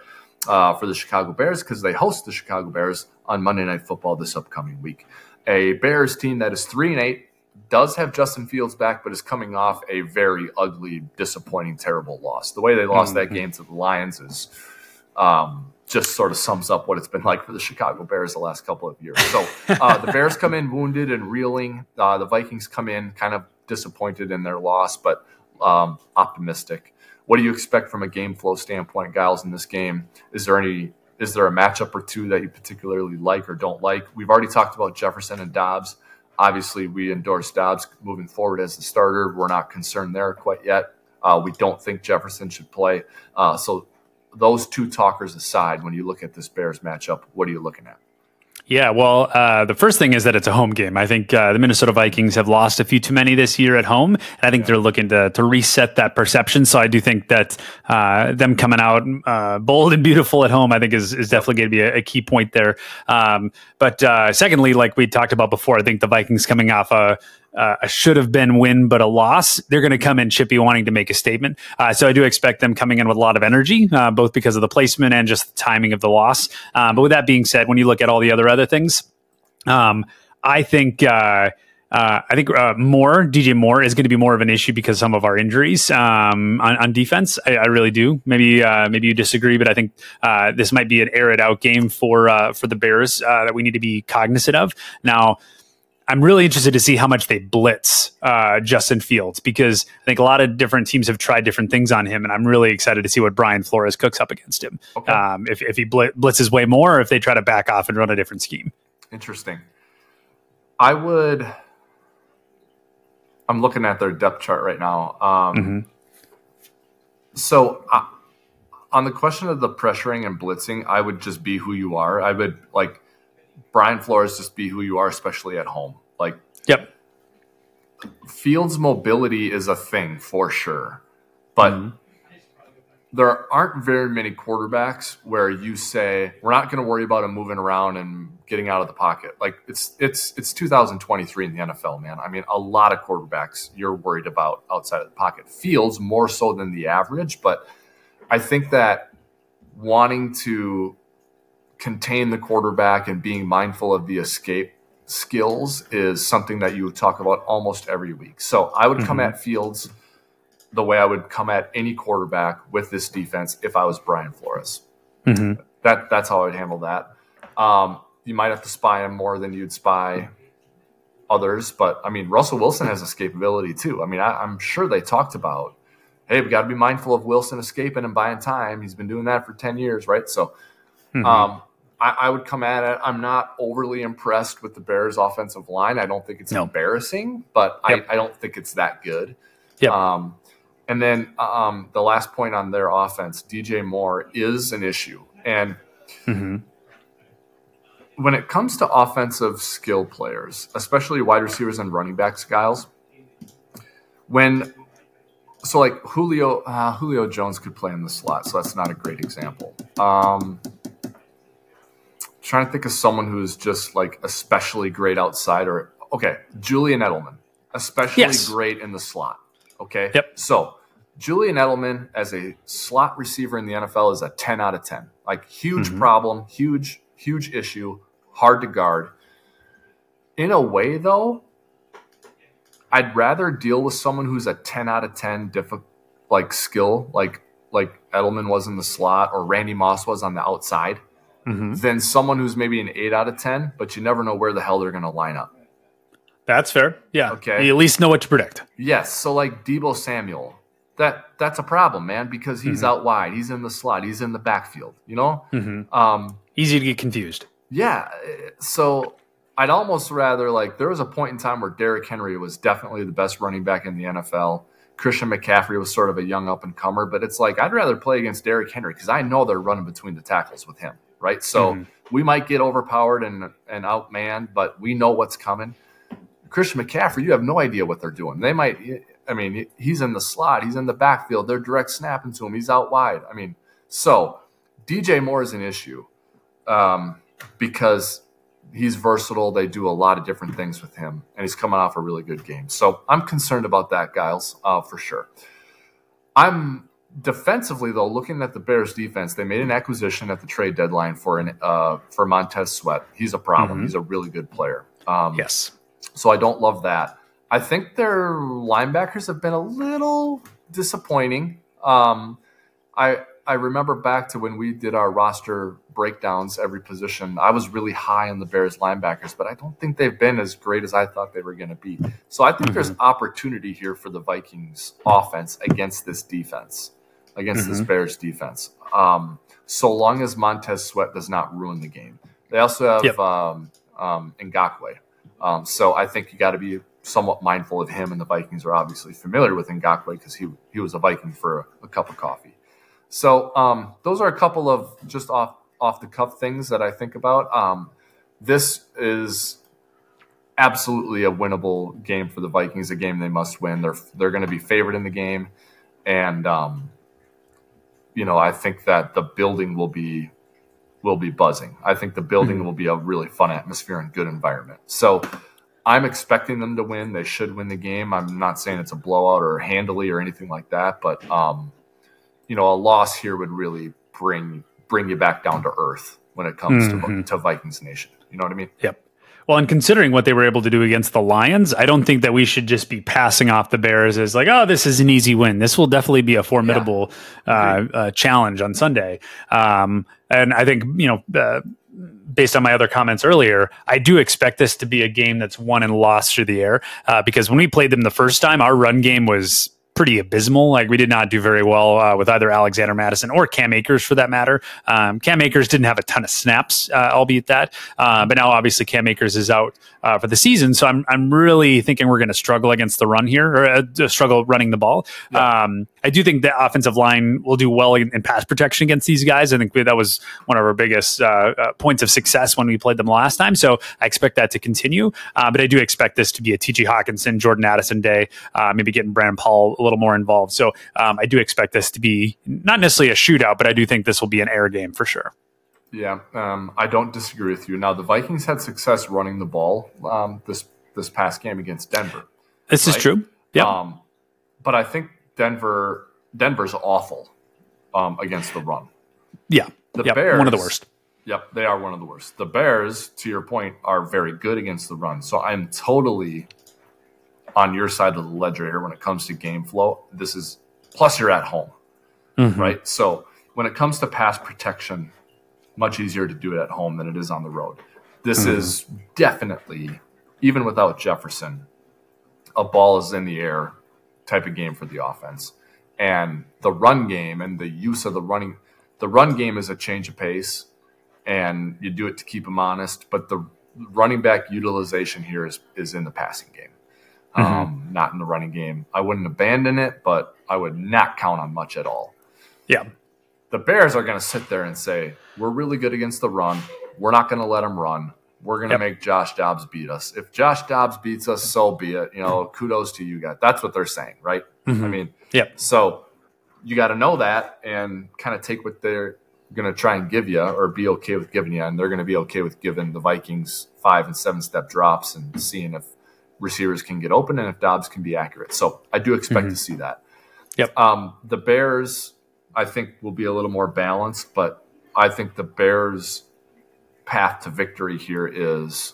uh, for the Chicago Bears because they host the Chicago Bears on Monday Night Football this upcoming week. A Bears team that is three and eight does have Justin Fields back, but is coming off a very ugly, disappointing, terrible loss. The way they lost mm-hmm. that game to the Lions is. Um, just sort of sums up what it's been [LAUGHS] like for the Chicago Bears the last couple of years. So uh, the Bears come in wounded and reeling. Uh, the Vikings come in kind of disappointed in their loss, but um, optimistic. What do you expect from a game flow standpoint, Giles, in this game? Is there any is there a matchup or two that you particularly like or don't like? We've already talked about Jefferson and Dobbs. Obviously, we endorse Dobbs moving forward as the starter. We're not concerned there quite yet. Uh, we don't think Jefferson should play. Uh, so those two talkers aside, when you look at this Bears matchup, what are you looking at? Yeah, well, uh, the first thing is that it's a home game. I think uh, the Minnesota Vikings have lost a few too many this year at home, and I think yeah. they're looking to to reset that perception. So I do think that uh, them coming out uh, bold and beautiful at home, I think, is is definitely going to be a, a, key point there. Um, but uh, secondly, like we talked about before, I think the Vikings coming off a uh, a should have been win, but a loss. They're going to come in chippy, wanting to make a statement. Uh, so I do expect them coming in with a lot of energy, uh, both because of the placement and just the timing of the loss. Um, but with that being said, when you look at all the other other things, um, I think. Uh, uh, I think uh, DJ Moore, is going to be more of an issue because some of our injuries um, on, on, defense. I, I, really do. Maybe uh, maybe you disagree, but I think uh, this might be an air it out game for uh, for the Bears uh, that we need to be cognizant of. Now, I'm really interested to see how much they blitz uh, Justin Fields because I think a lot of different teams have tried different things on him, and I'm really excited to see what Brian Flores cooks up against him. Okay. Um, if, if he blitzes way more, or if they try to back off and run a different scheme. Interesting. I would. I'm looking at their depth chart right now. Um, mm-hmm. So I, on the question of the pressuring and blitzing, I would just be who you are. I would like Brian Flores just be who you are, especially at home. Like, yep. Fields mobility is a thing for sure, but mm-hmm. there aren't very many quarterbacks where you say we're not going to worry about him moving around and getting out of the pocket. Like it's it's it's 2023 in the NFL, man. I mean, a lot of quarterbacks you're worried about outside of the pocket. Fields more so than the average, but I think that wanting to contain the quarterback and being mindful of the escape skills is something that you would talk about almost every week. So I would come mm-hmm. at Fields the way I would come at any quarterback with this defense if I was Brian Flores. Mm-hmm. That that's how I would handle that. Um, you might have to spy him more than you'd spy others, but I mean Russell Wilson has escapability too. I mean I, I'm sure they talked about hey, we got to be mindful of Wilson escaping and buying time. He's been doing that for 10 years, right? So mm-hmm. um, I, I, would come at it. I'm not overly impressed with the Bears' offensive line. I don't think it's no. embarrassing, but yep. I, I, don't think it's that good. Yep. Um, and then um, the last point on their offense, DJ Moore is an issue. And mm-hmm. when it comes to offensive skill players, especially wide receivers and running backs, guys, when so like Julio uh, Julio Jones could play in the slot, so that's not a great example. Um, trying to think of someone who's just like especially great outside or okay, Julian Edelman, especially yes. great in the slot. Okay. Yep. So Julian Edelman as a slot receiver in the NFL is a 10 out of 10. Like huge mm-hmm. problem, huge, huge issue, hard to guard. In a way, though, I'd rather deal with someone who's a 10 out of 10 difficult like skill, like like Edelman was in the slot or Randy Moss was on the outside, mm-hmm. than someone who's maybe an 8 out of 10, but you never know where the hell they're going to line up. That's fair. Yeah. Okay. You at least know what to predict. Yes. So like Deebo Samuel, that that's a problem, man, because he's mm-hmm. out wide, he's in the slot, he's in the backfield. You know, mm-hmm. um, easy to get confused. Yeah. So I'd almost rather like there was a point in time where Derrick Henry was definitely the best running back in the NFL. Christian McCaffrey was sort of a young up and comer, but it's like I'd rather play against Derrick Henry because I know they're running between the tackles with him, right? So mm-hmm. we might get overpowered and and outmanned, but we know what's coming. Christian McCaffrey, you have no idea what they're doing. They might, I mean, he's in the slot, he's in the backfield, they're direct snapping to him, he's out wide. I mean, so DJ Moore is an issue um, because he's versatile. They do a lot of different things with him, and he's coming off a really good game. So I'm concerned about that, Giles, uh, for sure. I'm defensively though looking at the Bears defense. They made an acquisition at the trade deadline for an uh, for Montez Sweat. He's a problem. Mm-hmm. He's a really good player. Um, yes. So I don't love that. I think their linebackers have been a little disappointing. Um, I I remember back to when we did our roster breakdowns every position. I was really high on the Bears linebackers, but I don't think they've been as great as I thought they were going to be. So I think mm-hmm. there's opportunity here for the Vikings offense against this defense, against mm-hmm. this Bears defense. Um, so long as Montez Sweat does not ruin the game. They also have yep. um, um, Ngakoue. Um, so I think you got to be somewhat mindful of him, and the Vikings are obviously familiar with Ngakoue because he he was a Viking for a, a cup of coffee. So um, those are a couple of just off off the cuff things that I think about. Um, this is absolutely a winnable game for the Vikings. A game they must win. They're they're going to be favored in the game, and um, you know I think that the building will be will be buzzing. I think the building mm-hmm. will be a really fun atmosphere and good environment. So. I'm expecting them to win. They should win the game. I'm not saying it's a blowout or handily or anything like that, but um, you know, a loss here would really bring bring you back down to earth when it comes mm-hmm. to, to Vikings Nation. You know what I mean? Yep. Well, and considering what they were able to do against the Lions, I don't think that we should just be passing off the Bears as like, oh, this is an easy win. This will definitely be a formidable yeah. uh, uh, challenge on Sunday. Um, and I think you know, uh, based on my other comments earlier, I do expect this to be a game that's won and lost through the air uh, because when we played them the first time, our run game was pretty abysmal. Like we did not do very well uh, with either Alexander Mattison or Cam Akers for that matter. Um, Cam Akers didn't have a ton of snaps, uh, albeit that, uh, but now obviously Cam Akers is out uh, for the season. So I'm I'm really thinking we're going to struggle against the run here or uh, struggle running the ball. Yeah. Um, I do think the offensive line will do well in, in, pass protection against these guys. I think that was one of our biggest uh, points of success when we played them last time. So I expect that to continue. but I do expect this to be a T.J. Hockenson, Jordan Addison day, maybe getting Brandon Powell a little more involved. So um, I do expect this to be not necessarily a shootout, but I do think this will be an air game for sure. Yeah, um, I don't disagree with you. Now the Vikings had success running the ball um, this this past game against Denver. This right? is true. Yeah, um, but I think Denver Denver's awful um, against the run. Yeah, the yep. Bears one of the worst. Yep, they are one of the worst. The Bears, to your point, are very good against the run. So I'm totally on your side of the ledger here when it comes to game flow. This is plus you're at home, mm-hmm. right? So when it comes to pass protection, much easier to do it at home than it is on the road. This mm-hmm. is definitely, even without Jefferson, a ball is in the air type of game for the offense. And the run game and the use of the running, the run game is a change of pace, and you do it to keep them honest. But the running back utilization here is is in the passing game mm-hmm. um, not in the running game. I wouldn't abandon it, but I would not count on much at all. Yeah. The Bears are going to sit there and say, we're really good against the run. We're not going to let them run. We're going to yep. make Josh Dobbs beat us. If Josh Dobbs beats us, so be it. You know, kudos to you guys. That's what they're saying, right? Mm-hmm. I mean, yeah. So you got to know that and kind of take what they're going to try and give you or be okay with giving you. And they're going to be okay with giving the Vikings five and seven step drops and seeing if receivers can get open and if Dobbs can be accurate. So I do expect mm-hmm. to see that. Yep. Um, the Bears, I think, will be a little more balanced, but I think the Bears' path to victory here is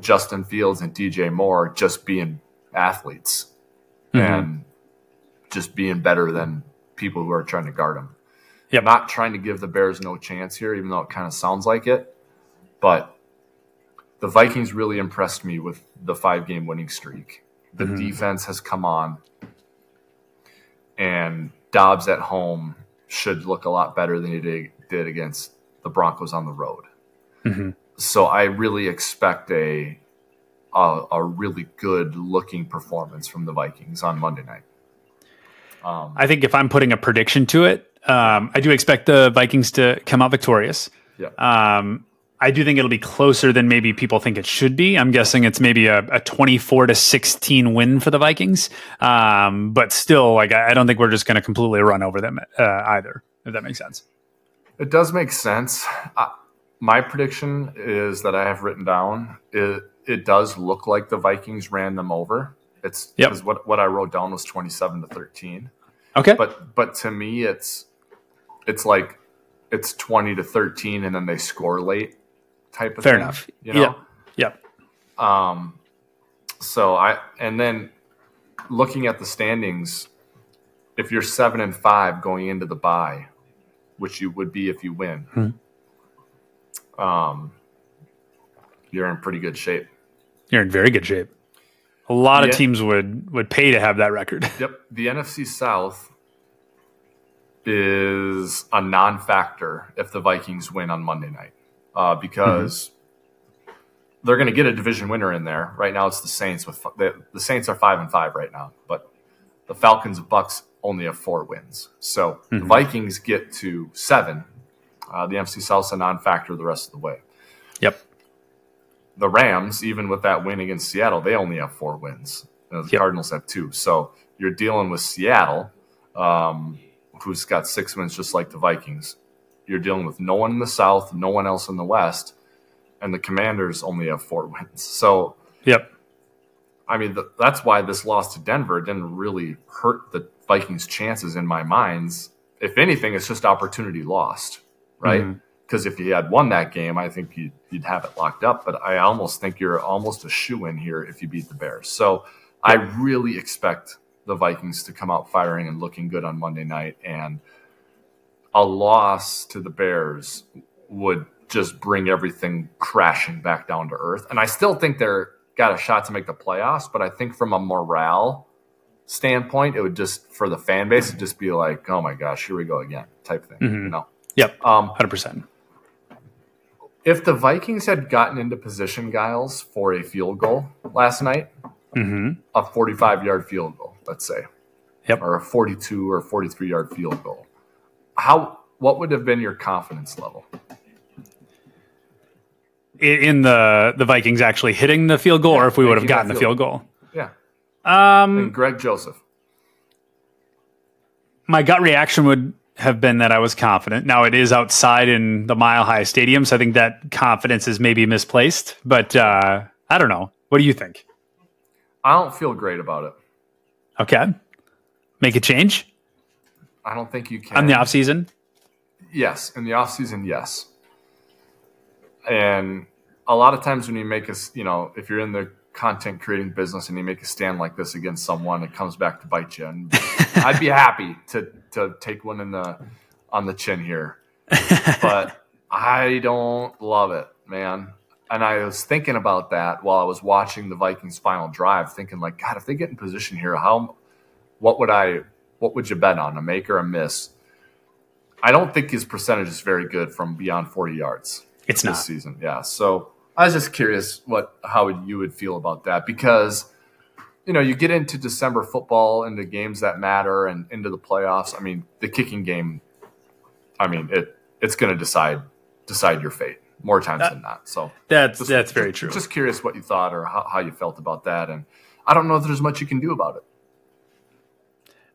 Justin Fields and DJ Moore just being athletes mm-hmm. and just being better than people who are trying to guard them. Yep. Not trying to give the Bears no chance here, even though it kind of sounds like it, but the Vikings really impressed me with the five game winning streak. The mm-hmm. defense has come on, and Dobbs at home should look a lot better than he did, did against the Broncos on the road. Mm-hmm. So I really expect a, a, a really good looking performance from the Vikings on Monday night. Um, I think if I'm putting a prediction to it, um, I do expect the Vikings to come out victorious. Yeah. Um, I do think it'll be closer than maybe people think it should be. I'm guessing it's maybe a, a 24 to 16 win for the Vikings. Um, but still, like, I, I don't think we're just going to completely run over them uh, either, if that makes sense. It does make sense. Uh, my prediction is that I have written down it, it does look like the Vikings ran them over. It's yep. what, what I wrote down was 27 to 13. Okay. But, but to me, it's, it's like, it's 20 to 13 and then they score late type of Fair thing, enough. You know? Yep. Yep. Um, so I and then looking at the standings, if you're seven and five going into the bye, which you would be if you win, hmm. Um, you're in pretty good shape. You're in very good shape. A lot of teams would would pay to have that record. [LAUGHS] Yep. The NFC South is a non-factor if the Vikings win on Monday night uh, because mm-hmm. they're going to get a division winner in there. Right now, it's the Saints. With the, the Saints are five and five right now, but the Falcons and Bucs only have four wins. So mm-hmm. the Vikings get to seven. Uh, the NFC South's a non-factor the rest of the way. Yep. The Rams, even with that win against Seattle, they only have four wins. You know, the yep. Cardinals have two. So you're dealing with Seattle, um, who's got six wins just like the Vikings. You're dealing with no one in the South, no one else in the West, and the Commanders only have four [LAUGHS] wins. So, yep. I mean, the, that's why this loss to Denver didn't really hurt the Vikings' chances in my minds. If anything, it's just opportunity lost, right? Because mm-hmm. if you had won that game, I think you'd, you'd have it locked up. But I almost think you're almost a shoe in here if you beat the Bears. So I really expect the Vikings to come out firing and looking good on Monday night. And – a loss to the Bears would just bring everything crashing back down to earth. And I still think they're got a shot to make the playoffs, but I think from a morale standpoint, it would just for the fan base, it'd just be like, oh my gosh, here we go again, type thing. Mm-hmm. You know? Yep. Um, hundred percent. If the Vikings had gotten into position, Giles, for a field goal last night, mm-hmm. a forty-five yard field goal, let's say, yep, or a forty-two or forty-three yard field goal, how what would have been your confidence level? In the the Vikings actually hitting the field goal, yeah, or if we would have gotten the field goal. Yeah. Um, and Greg Joseph. My gut reaction would have been that I was confident. Now it is outside in the Mile High Stadium, so I think that confidence is maybe misplaced. But uh, I don't know. What do you think? I don't feel great about it. Okay, make a change. I don't think you can on the off season. Yes, in the off season, yes. And a lot of times when you make a, you know, if you're in the content creating business and you make a stand like this against someone, it comes back to bite you. And [LAUGHS] I'd be happy to to take one in the on the chin here, [LAUGHS] but I don't love it, man. And I was thinking about that while I was watching the Vikings' final drive, thinking like, God, if they get in position here, how, what would I, what would you bet on, a make or a miss? I don't think his percentage is very good from beyond 40 yards. It's not this not season. Yeah. So I was just curious what how you would feel about that because you know you get into December football into games that matter and into the playoffs. I mean, the kicking game. I mean it it's going to decide decide your fate more times that, than not. So that's just, that's very true. Just curious what you thought or how, how you felt about that, and I don't know if there's much you can do about it.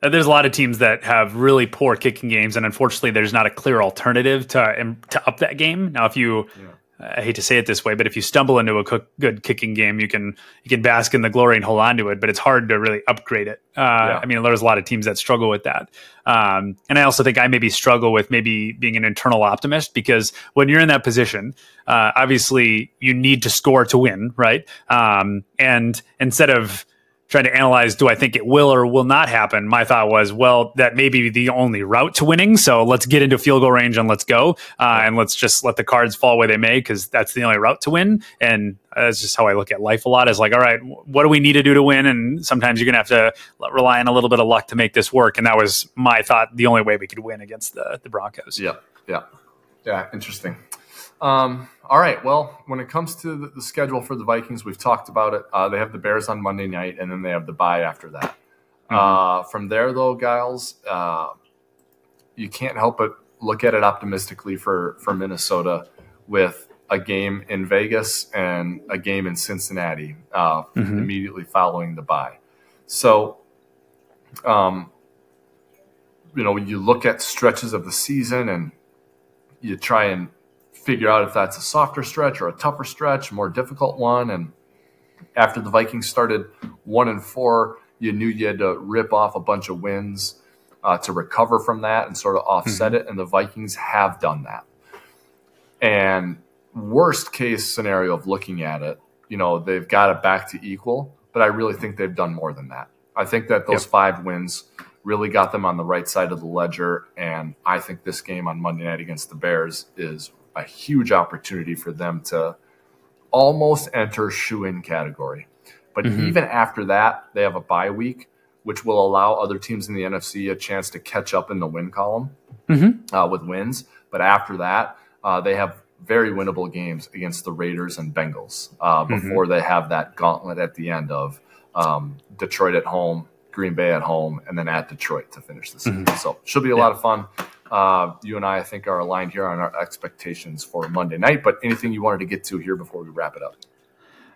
Uh, there's a lot of teams that have really poor kicking games, and unfortunately, there's not a clear alternative to um, to up that game. Now, if you yeah. I hate to say it this way, but if you stumble into a cook, good kicking game, you can you can bask in the glory and hold on to it. But it's hard to really upgrade it. Uh, yeah. I mean, there's a lot of teams that struggle with that. Um, and I also think I maybe struggle with maybe being an internal optimist because when you're in that position, uh, obviously you need to score to win, right? Um, and instead of trying to analyze do I think it will or will not happen, my thought was, well, that may be the only route to winning. So let's get into field goal range and let's go. Uh, and let's just let the cards fall where they may because that's the only route to win. And that's just how I look at life a lot is like, all right, what do we need to do to win? And sometimes you're going to have to rely on a little bit of luck to make this work. And that was my thought, the only way we could win against the, the Broncos. Yeah. Yeah. Yeah. Interesting. Um, all right. Well, when it comes to the, the, schedule for the Vikings, we've talked about it. Uh, they have the Bears on Monday night, and then they have the bye after that. Mm-hmm. Uh, from there, though, Giles, uh, you can't help but look at it optimistically for for Minnesota with a game in Vegas and a game in Cincinnati uh, mm-hmm. immediately following the bye. So, um, you know, when you look at stretches of the season and you try and figure out if that's a softer stretch or a tougher stretch, more difficult one. And after the Vikings started one and four, you knew you had to rip off a bunch of wins uh, to recover from that and sort of offset mm-hmm. it. And the Vikings have done that. And worst case scenario of looking at it, you know, they've got it back to equal, but I really think they've done more than that. I think that those yep. five wins really got them on the right side of the ledger. And I think this game on Monday night against the Bears is a huge opportunity for them to almost enter shoe in category. But mm-hmm. even after that, they have a bye week, which will allow other teams in the NFC a chance to catch up in the win column mm-hmm. uh, with wins. But after that, uh, they have very winnable games against the Raiders and Bengals uh, mm-hmm. before mm-hmm. they have that gauntlet at the end of um, Detroit at home, Green Bay at home, and then at Detroit to finish the season. Mm-hmm. So should be a yeah. lot of fun. Uh, you and I, I think, are aligned here on our expectations for Monday night. But anything you wanted to get to here before we wrap it up?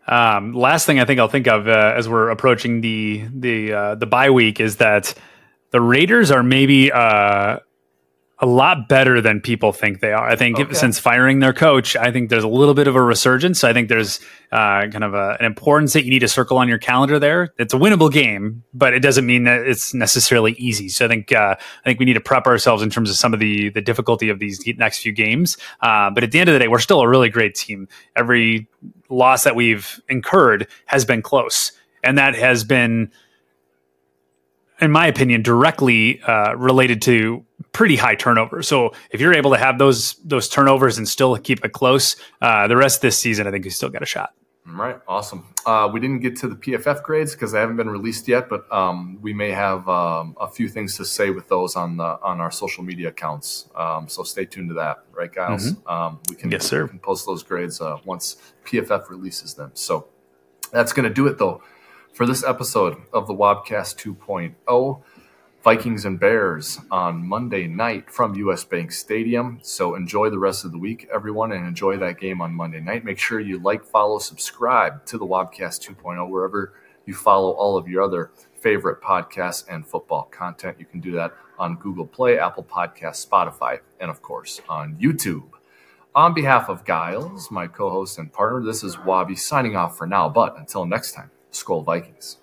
Um, last thing I think I'll think of uh, as we're approaching the the uh, the bye week is that the Raiders are maybe uh, a lot better than people think they are. I think okay. since firing their coach, I think there's a little bit of a resurgence. I think there's uh, kind of a, an importance that you need to circle on your calendar there. It's a winnable game, but it doesn't mean that it's necessarily easy. So I think uh, I think we need to prep ourselves in terms of some of the the difficulty of these next few games. Uh, but at the end of the day, we're still a really great team. Every loss that we've incurred has been close, and that has been in my opinion, directly uh, related to pretty high turnover. So if you're able to have those those turnovers and still keep it close, uh, the rest of this season, I think you still got a shot. All right, awesome. Uh, we didn't get to the PFF grades because they haven't been released yet, but um, we may have um, a few things to say with those on the on our social media accounts. Um, so stay tuned to that, right, guys? Mm-hmm. Um, we can yes, sir. We can post those grades uh, once PFF releases them. So that's going to do it, though, for this episode of the Wobcast 2.0. Vikings and Bears on Monday night from US Bank Stadium. So enjoy the rest of the week, everyone, and enjoy that game on Monday night. Make sure you like, follow, subscribe to the Wobcast 2.0 wherever you follow all of your other favorite podcasts and football content. You can do that on Google Play, Apple Podcasts, Spotify, and of course on YouTube. On behalf of Giles, my co host and partner, this is Wabi signing off for now. But until next time, Skol Vikings.